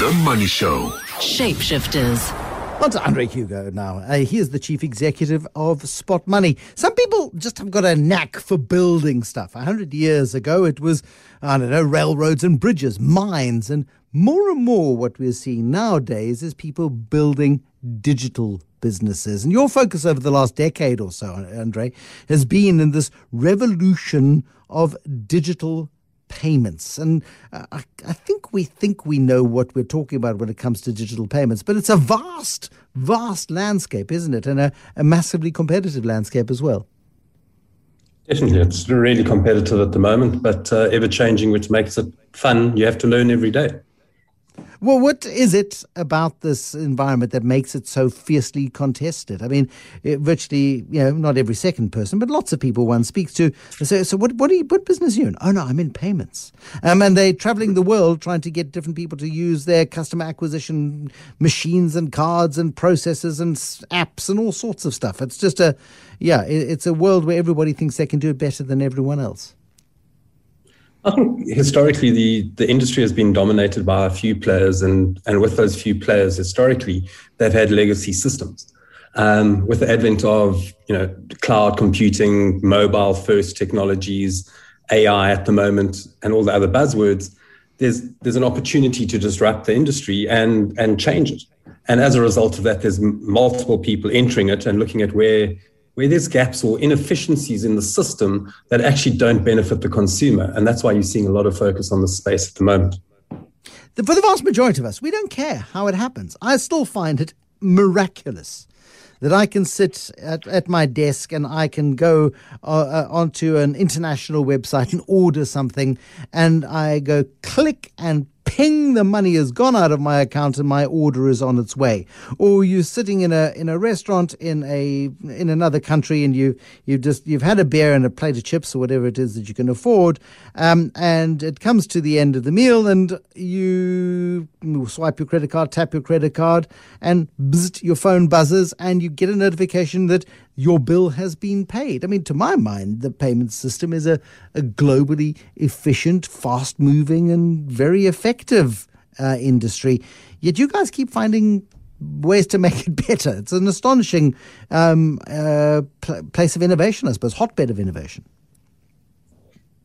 The Money Show. Shapeshifters. On to Andre Hugo now. Uh, he is the chief executive of Spot Money. Some people just have got a knack for building stuff. A hundred years ago, it was, I don't know, railroads and bridges, mines, and more and more what we're seeing nowadays is people building digital businesses. And your focus over the last decade or so, Andre, has been in this revolution of digital payments. And uh, I, I, think we think we know what we're talking about when it comes to digital payments, but it's a vast, vast landscape, isn't it? And a, a massively competitive landscape as well. Definitely. It's really competitive at the moment, but uh, ever changing, which makes it fun. You have to learn every day. Well, what is it about this environment that makes it so fiercely contested? I mean, it, virtually, you know, not every second person, but lots of people one speaks to say, "So, what? What, do you, what business are you in?" Oh no, I'm in payments. Um, and they're traveling the world trying to get different people to use their customer acquisition machines and cards and processes and apps and all sorts of stuff. It's just a, yeah, it, it's a world where everybody thinks they can do it better than everyone else. I think historically the, the industry has been dominated by a few players, and, and with those few players historically, they've had legacy systems. Um, with the advent of you know cloud computing, mobile first technologies, AI at the moment, and all the other buzzwords, there's there's an opportunity to disrupt the industry and and change it. And as a result of that, there's multiple people entering it and looking at where where there's gaps or inefficiencies in the system that actually don't benefit the consumer. And that's why you're seeing a lot of focus on the space at the moment. For the vast majority of us, we don't care how it happens. I still find it miraculous that I can sit at, at my desk and I can go uh, uh, onto an international website and order something, and I go click and ping, the money has gone out of my account and my order is on its way. Or you're sitting in a in a restaurant in a in another country and you you've just you've had a beer and a plate of chips or whatever it is that you can afford, um, and it comes to the end of the meal and you swipe your credit card, tap your credit card, and your phone buzzes and you get a notification that your bill has been paid. I mean, to my mind, the payment system is a, a globally efficient, fast moving, and very effective uh, industry. Yet you guys keep finding ways to make it better. It's an astonishing um, uh, pl- place of innovation, I suppose, hotbed of innovation.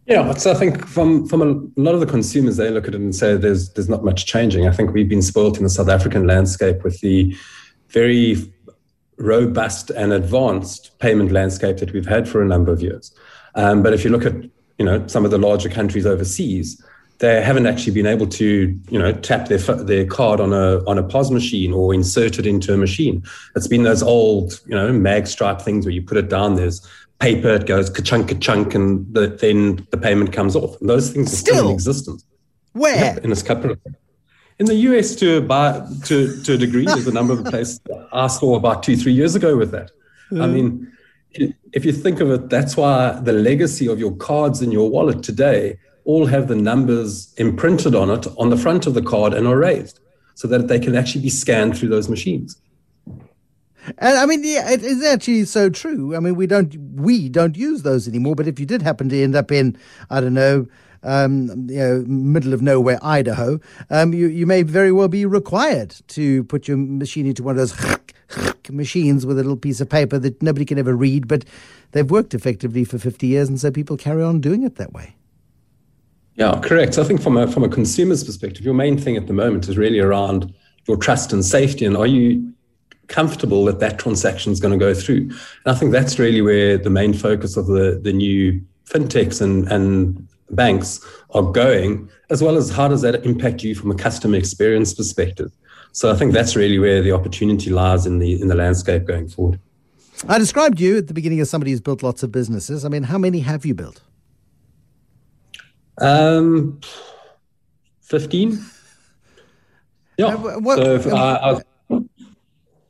Yeah, so I think from from a lot of the consumers, they look at it and say there's there's not much changing. I think we've been spoilt in the South African landscape with the very robust and advanced payment landscape that we've had for a number of years. Um, but if you look at you know some of the larger countries overseas, they haven't actually been able to you know tap their their card on a on a POS machine or insert it into a machine. It's been those old you know mag stripe things where you put it down. There's paper, it goes ka-chunk, ka-chunk, and the, then the payment comes off. And those things are still, still in existence. Where? Yeah, in this couple of in the US, to a, to, to a degree, there's a number of places I saw about two, three years ago with that. Mm. I mean, if you think of it, that's why the legacy of your cards in your wallet today all have the numbers imprinted on it on the front of the card and are raised so that they can actually be scanned through those machines. And I mean, yeah, it is actually so true. I mean, we don't we don't use those anymore. But if you did happen to end up in, I don't know, um, you know, middle of nowhere Idaho, um, you, you may very well be required to put your machine into one of those machines with a little piece of paper that nobody can ever read, but they've worked effectively for 50 years, and so people carry on doing it that way. Yeah, correct. I think from a from a consumer's perspective, your main thing at the moment is really around your trust and safety, and are you comfortable that that transaction is going to go through? And I think that's really where the main focus of the the new fintechs and and banks are going, as well as how does that impact you from a customer experience perspective. So I think that's really where the opportunity lies in the in the landscape going forward. I described you at the beginning as somebody who's built lots of businesses. I mean, how many have you built? Um, fifteen. Yeah. Uh, what, so uh, I, was,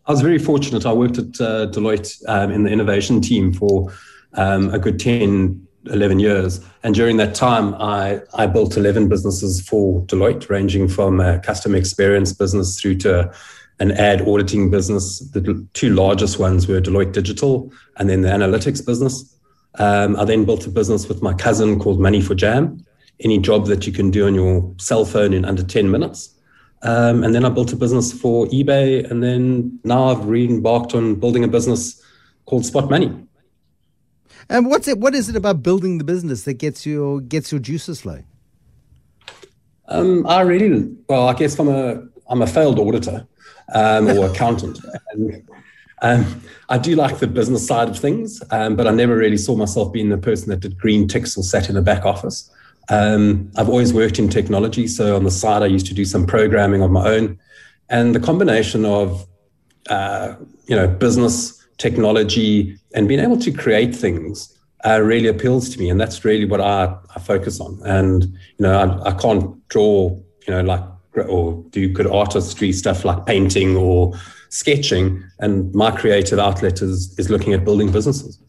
I, was, very fortunate. I worked at uh, Deloitte um, in the innovation team for um, a good 10, 11 years. And during that time, I, I built 11 businesses for Deloitte, ranging from a customer experience business through to an ad auditing business. The two largest ones were Deloitte Digital and then the analytics business. Um, I then built a business with my cousin called Money for Jam, any job that you can do on your cell phone in under 10 minutes. Um, and then I built a business for eBay. And then now I've re embarked on building a business called Spot Money. And what's it? What is it about building the business that gets your gets your juices flowing? Um, I really well, I guess I'm a I'm a failed auditor um, or accountant, and um, I do like the business side of things, um, but I never really saw myself being the person that did green ticks or sat in a back office. Um, I've always worked in technology, so on the side I used to do some programming of my own, and the combination of uh, you know business technology and being able to create things uh, really appeals to me, and that's really what I, I focus on. And you know, I, I can't draw you know like or do good artistry stuff like painting or sketching, and my creative outlet is is looking at building businesses.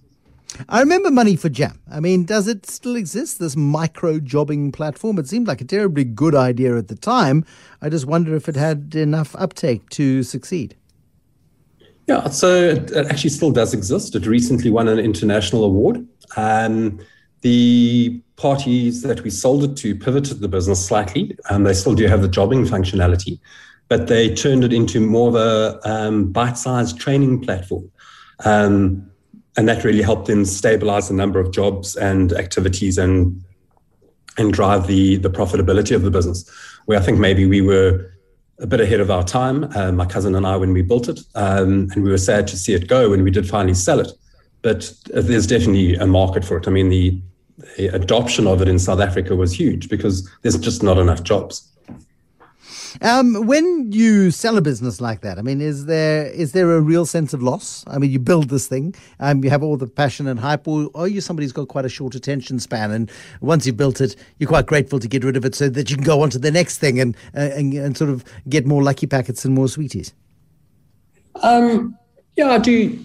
I remember Money for Jam. I mean, does it still exist, this micro jobbing platform? It seemed like a terribly good idea at the time. I just wonder if it had enough uptake to succeed. Yeah, so it, actually still does exist. It recently won an international award. Um, the parties that we sold it to pivoted the business slightly. and they still do have the jobbing functionality, but they turned it into more of a um, bite-sized training platform. Um, and that really helped them stabilize the number of jobs and activities and and drive the the profitability of the business. Where I think maybe we were a bit ahead of our time, uh, my cousin and I, when we built it, um, and we were sad to see it go when we did finally sell it. But there's definitely a market for it. I mean, the, the adoption of it in South Africa was huge because there's just not enough jobs. Um, when you sell a business like that, I mean, is there is there a real sense of loss? I mean, you build this thing, um, you have all the passion and hype, or are you somebody who's got quite a short attention span, and once you've built it, you're quite grateful to get rid of it so that you can go on to the next thing and uh, and, and sort of get more lucky packets and more sweeties? Um, yeah, I do.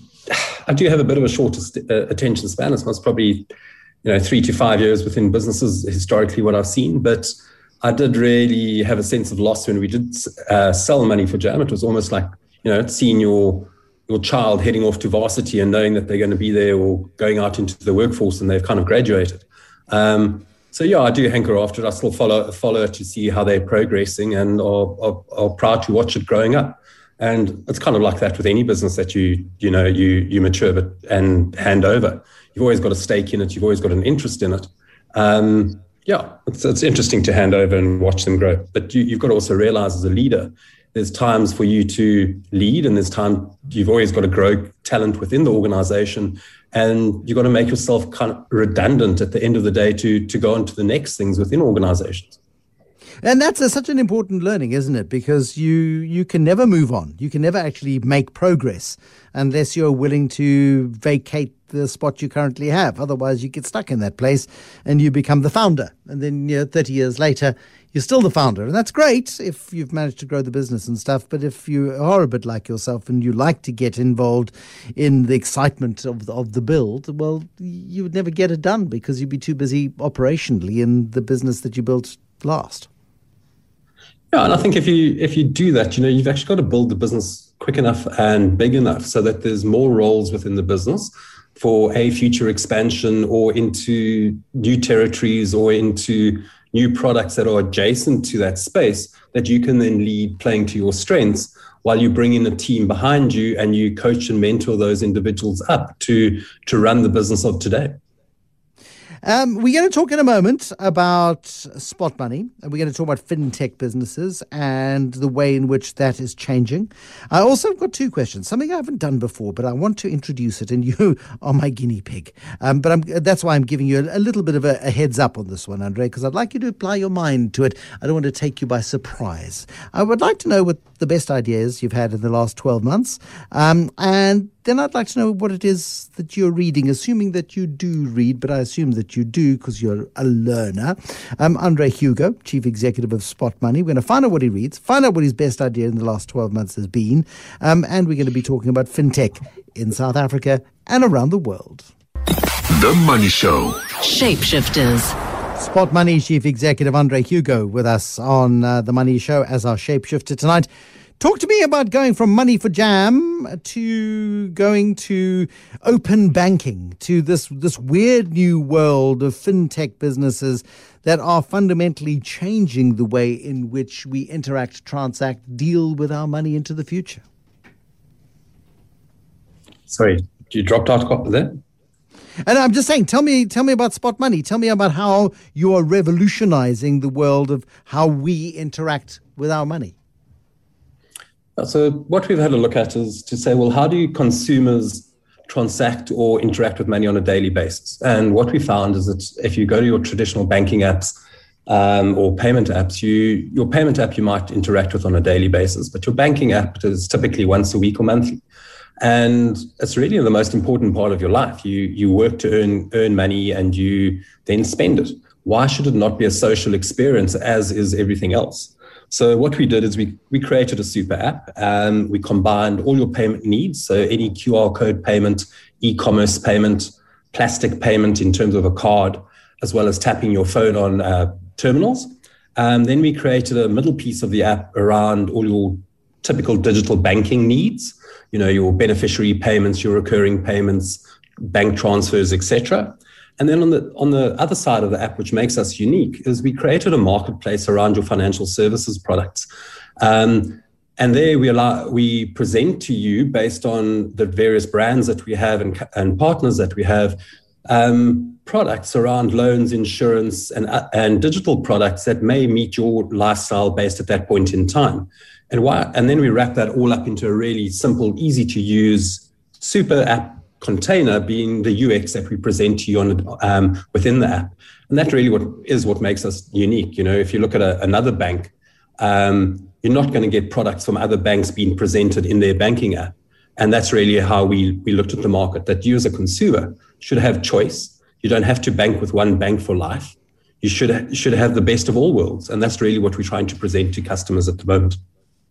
I do have a bit of a short uh, attention span. It's probably you know three to five years within businesses historically what I've seen, but I did really have a sense of loss when we did uh, sell money for Jam. It was almost like you know seeing your your child heading off to varsity and knowing that they're going to be there or going out into the workforce and they've kind of graduated. Um, so yeah, I do hanker after it. I still follow follow to see how they're progressing and are, are, are proud to watch it growing up. And it's kind of like that with any business that you you know you you mature but and hand over. You've always got a stake in it. You've always got an interest in it. Um, yeah, it's, it's interesting to hand over and watch them grow. But you, you've got to also realize as a leader, there's times for you to lead, and there's time you've always got to grow talent within the organization, and you've got to make yourself kind of redundant at the end of the day to to go on to the next things within organizations. And that's a, such an important learning, isn't it? Because you you can never move on. You can never actually make progress unless you're willing to vacate the spot you currently have. Otherwise, you get stuck in that place and you become the founder. And then you know, 30 years later, you're still the founder. And that's great if you've managed to grow the business and stuff. But if you are a bit like yourself and you like to get involved in the excitement of the, of the build, well, you would never get it done because you'd be too busy operationally in the business that you built last. Yeah, and I think if you if you do that, you know, you've actually got to build the business quick enough and big enough so that there's more roles within the business for a future expansion or into new territories or into new products that are adjacent to that space that you can then lead playing to your strengths while you bring in a team behind you and you coach and mentor those individuals up to to run the business of today. Um, we're going to talk in a moment about spot money, and we're going to talk about fintech businesses and the way in which that is changing. I also have got two questions, something I haven't done before, but I want to introduce it, and you are my guinea pig. Um, but I'm, that's why I'm giving you a, a little bit of a, a, heads up on this one, Andre, because I'd like you to apply your mind to it. I don't want to take you by surprise. I would like to know what the best ideas you've had in the last 12 months, um, and then I'd like to know what it is that you're reading, assuming that you do read, but I assume that you do because you're a learner. Um, Andre Hugo, Chief Executive of Spot Money. We're going to find out what he reads, find out what his best idea in the last 12 months has been, um, and we're going to be talking about fintech in South Africa and around the world. The Money Show. Shapeshifters. Spot Money Chief Executive Andre Hugo with us on uh, The Money Show as our shapeshifter tonight Talk to me about going from money for jam to going to open banking to this this weird new world of fintech businesses that are fundamentally changing the way in which we interact, transact, deal with our money into the future. Sorry, you dropped out there. And I'm just saying, tell me, tell me about spot money. Tell me about how you are revolutionizing the world of how we interact with our money. So what we've had a look at is to say, well, how do consumers transact or interact with money on a daily basis? And what we found is that if you go to your traditional banking apps um, or payment apps, you your payment app you might interact with on a daily basis, but your banking app is typically once a week or monthly. And it's really the most important part of your life. You you work to earn earn money and you then spend it. Why should it not be a social experience as is everything else? So what we did is we, we created a super app. Um, we combined all your payment needs. So any QR code payment, e-commerce payment, plastic payment in terms of a card, as well as tapping your phone on uh, terminals. Um, then we created a middle piece of the app around all your typical digital banking needs. You know, your beneficiary payments, your recurring payments, bank transfers, etc. And then on the on the other side of the app, which makes us unique, is we created a marketplace around your financial services products. Um, and there we allow we present to you based on the various brands that we have and, and partners that we have um, products around loans, insurance, and uh, and digital products that may meet your lifestyle based at that point in time. And why? And then we wrap that all up into a really simple, easy to use super app container being the UX that we present to you on um, within the app. And that really what is what makes us unique. You know, if you look at a, another bank, um, you're not going to get products from other banks being presented in their banking app. And that's really how we, we looked at the market that you as a consumer should have choice. You don't have to bank with one bank for life. You should, should have the best of all worlds. And that's really what we're trying to present to customers at the moment.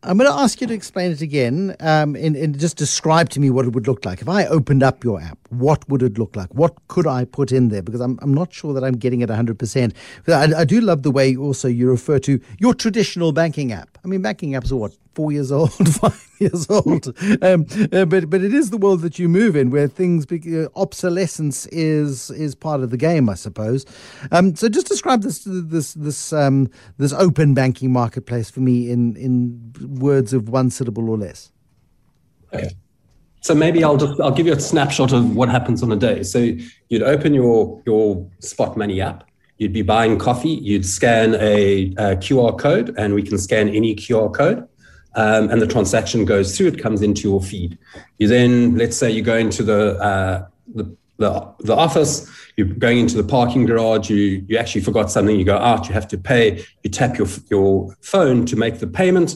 I'm going to ask you to explain it again um, and, and just describe to me what it would look like. If I opened up your app, what would it look like? What could I put in there? Because I'm, I'm not sure that I'm getting it 100%. I, I do love the way also you refer to your traditional banking app. I mean, banking apps are what, four years old, five years old? Um, uh, but, but it is the world that you move in where things, uh, obsolescence is is part of the game, I suppose. Um, so just describe this this this um, this open banking marketplace for me in, in words of one syllable or less. Okay. So maybe I'll just I'll give you a snapshot of what happens on a day. So you'd open your your Spot Money app. You'd be buying coffee. You'd scan a, a QR code, and we can scan any QR code. Um, and the transaction goes through. It comes into your feed. You then, let's say, you go into the uh, the, the, the office. You're going into the parking garage. You you actually forgot something. You go out. You have to pay. You tap your your phone to make the payment,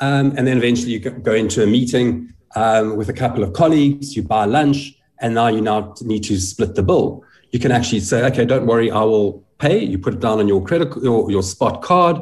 um, and then eventually you go into a meeting um, with a couple of colleagues, you buy lunch, and now you now need to split the bill. You can actually say, okay, don't worry, I will pay. You put it down on your credit, your, your spot card.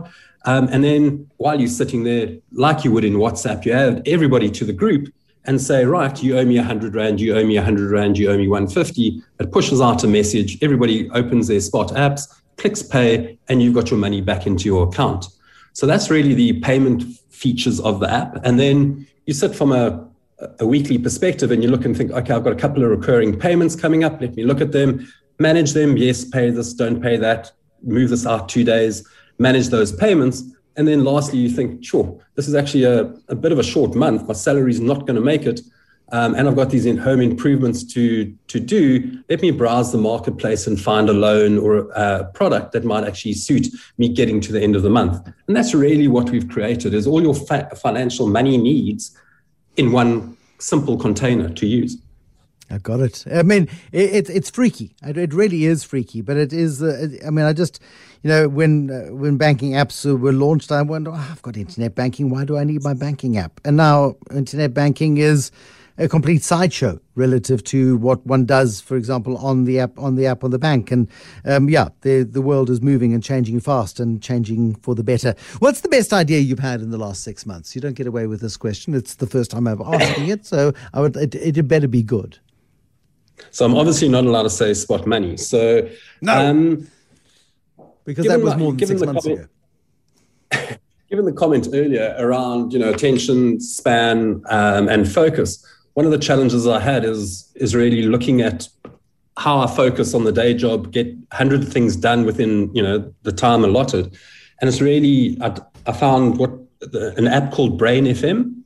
Um, and then while you're sitting there, like you would in WhatsApp, you add everybody to the group and say, right, you owe me 100 Rand, you owe me 100 Rand, you owe me 150. It pushes out a message. Everybody opens their spot apps, clicks pay, and you've got your money back into your account. So that's really the payment features of the app. And then you sit from a a weekly perspective and you look and think, okay, I've got a couple of recurring payments coming up. Let me look at them, manage them. Yes, pay this, don't pay that, move this out two days, manage those payments. And then lastly, you think, sure, this is actually a, a bit of a short month. My salary is not going to make it. Um, and I've got these in home improvements to, to do. Let me browse the marketplace and find a loan or a product that might actually suit me getting to the end of the month. And that's really what we've created is all your fa- financial money needs in one simple container to use. I got it. I mean, it, it it's freaky. It, it, really is freaky, but it is. Uh, I mean, I just, you know, when uh, when banking apps were launched, I went, oh, I've got internet banking. Why do I need my banking app? And now internet banking is a complete sideshow relative to what one does, for example, on the app on the app on the bank. And um, yeah, the the world is moving and changing fast and changing for the better. What's the best idea you've had in the last six months? You don't get away with this question. It's the first time I'm asking it, so I would it, it better be good. So I'm obviously not allowed to say spot money. So no, um, because that was more than six months ago. given the comment earlier around you know attention span um, and focus, one of the challenges I had is is really looking at how I focus on the day job, get hundred things done within you know the time allotted, and it's really I, I found what an app called Brain FM,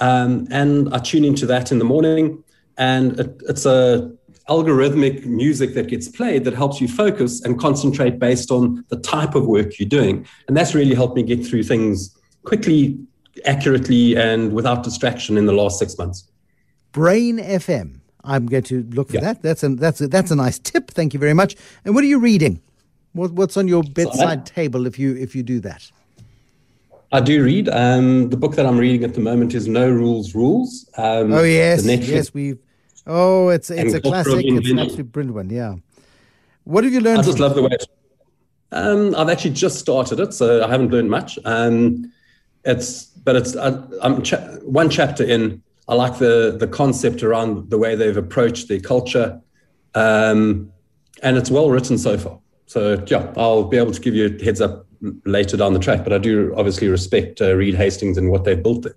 um, and I tune into that in the morning, and it, it's a algorithmic music that gets played that helps you focus and concentrate based on the type of work you're doing. And that's really helped me get through things quickly, accurately, and without distraction in the last six months. Brain FM. I'm going to look for yeah. that. That's a, that's a, that's a nice tip. Thank you very much. And what are you reading? What, what's on your bedside so table if you if you do that? I do read. Um, the book that I'm reading at the moment is No Rules Rules. Um, oh yes, yes, we've Oh, it's it's a classic. It's an absolutely brilliant one. Yeah. What have you learned? I just love the way. It, um, I've actually just started it, so I haven't learned much. Um, it's but it's I, am cha- one chapter in. I like the the concept around the way they've approached their culture, um, and it's well written so far. So yeah, I'll be able to give you a heads up later down the track. But I do obviously respect uh, Reed Hastings and what they've built there.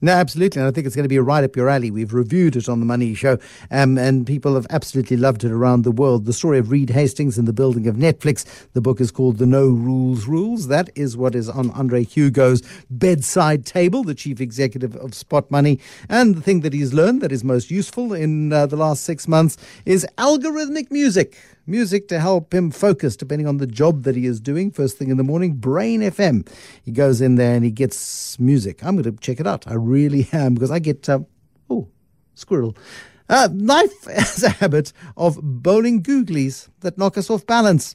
No, absolutely. And I think it's going to be a right up your alley. We've reviewed it on the Money Show, um, and people have absolutely loved it around the world. The story of Reed Hastings and the building of Netflix. The book is called The No Rules Rules. That is what is on Andre Hugo's bedside table, the chief executive of Spot Money. And the thing that he's learned that is most useful in uh, the last six months is algorithmic music music to help him focus depending on the job that he is doing. First thing in the morning, Brain FM. He goes in there and he gets music. I'm going to check it out. I really am because I get, uh, oh, squirrel. Uh, life has a habit of bowling googlies that knock us off balance.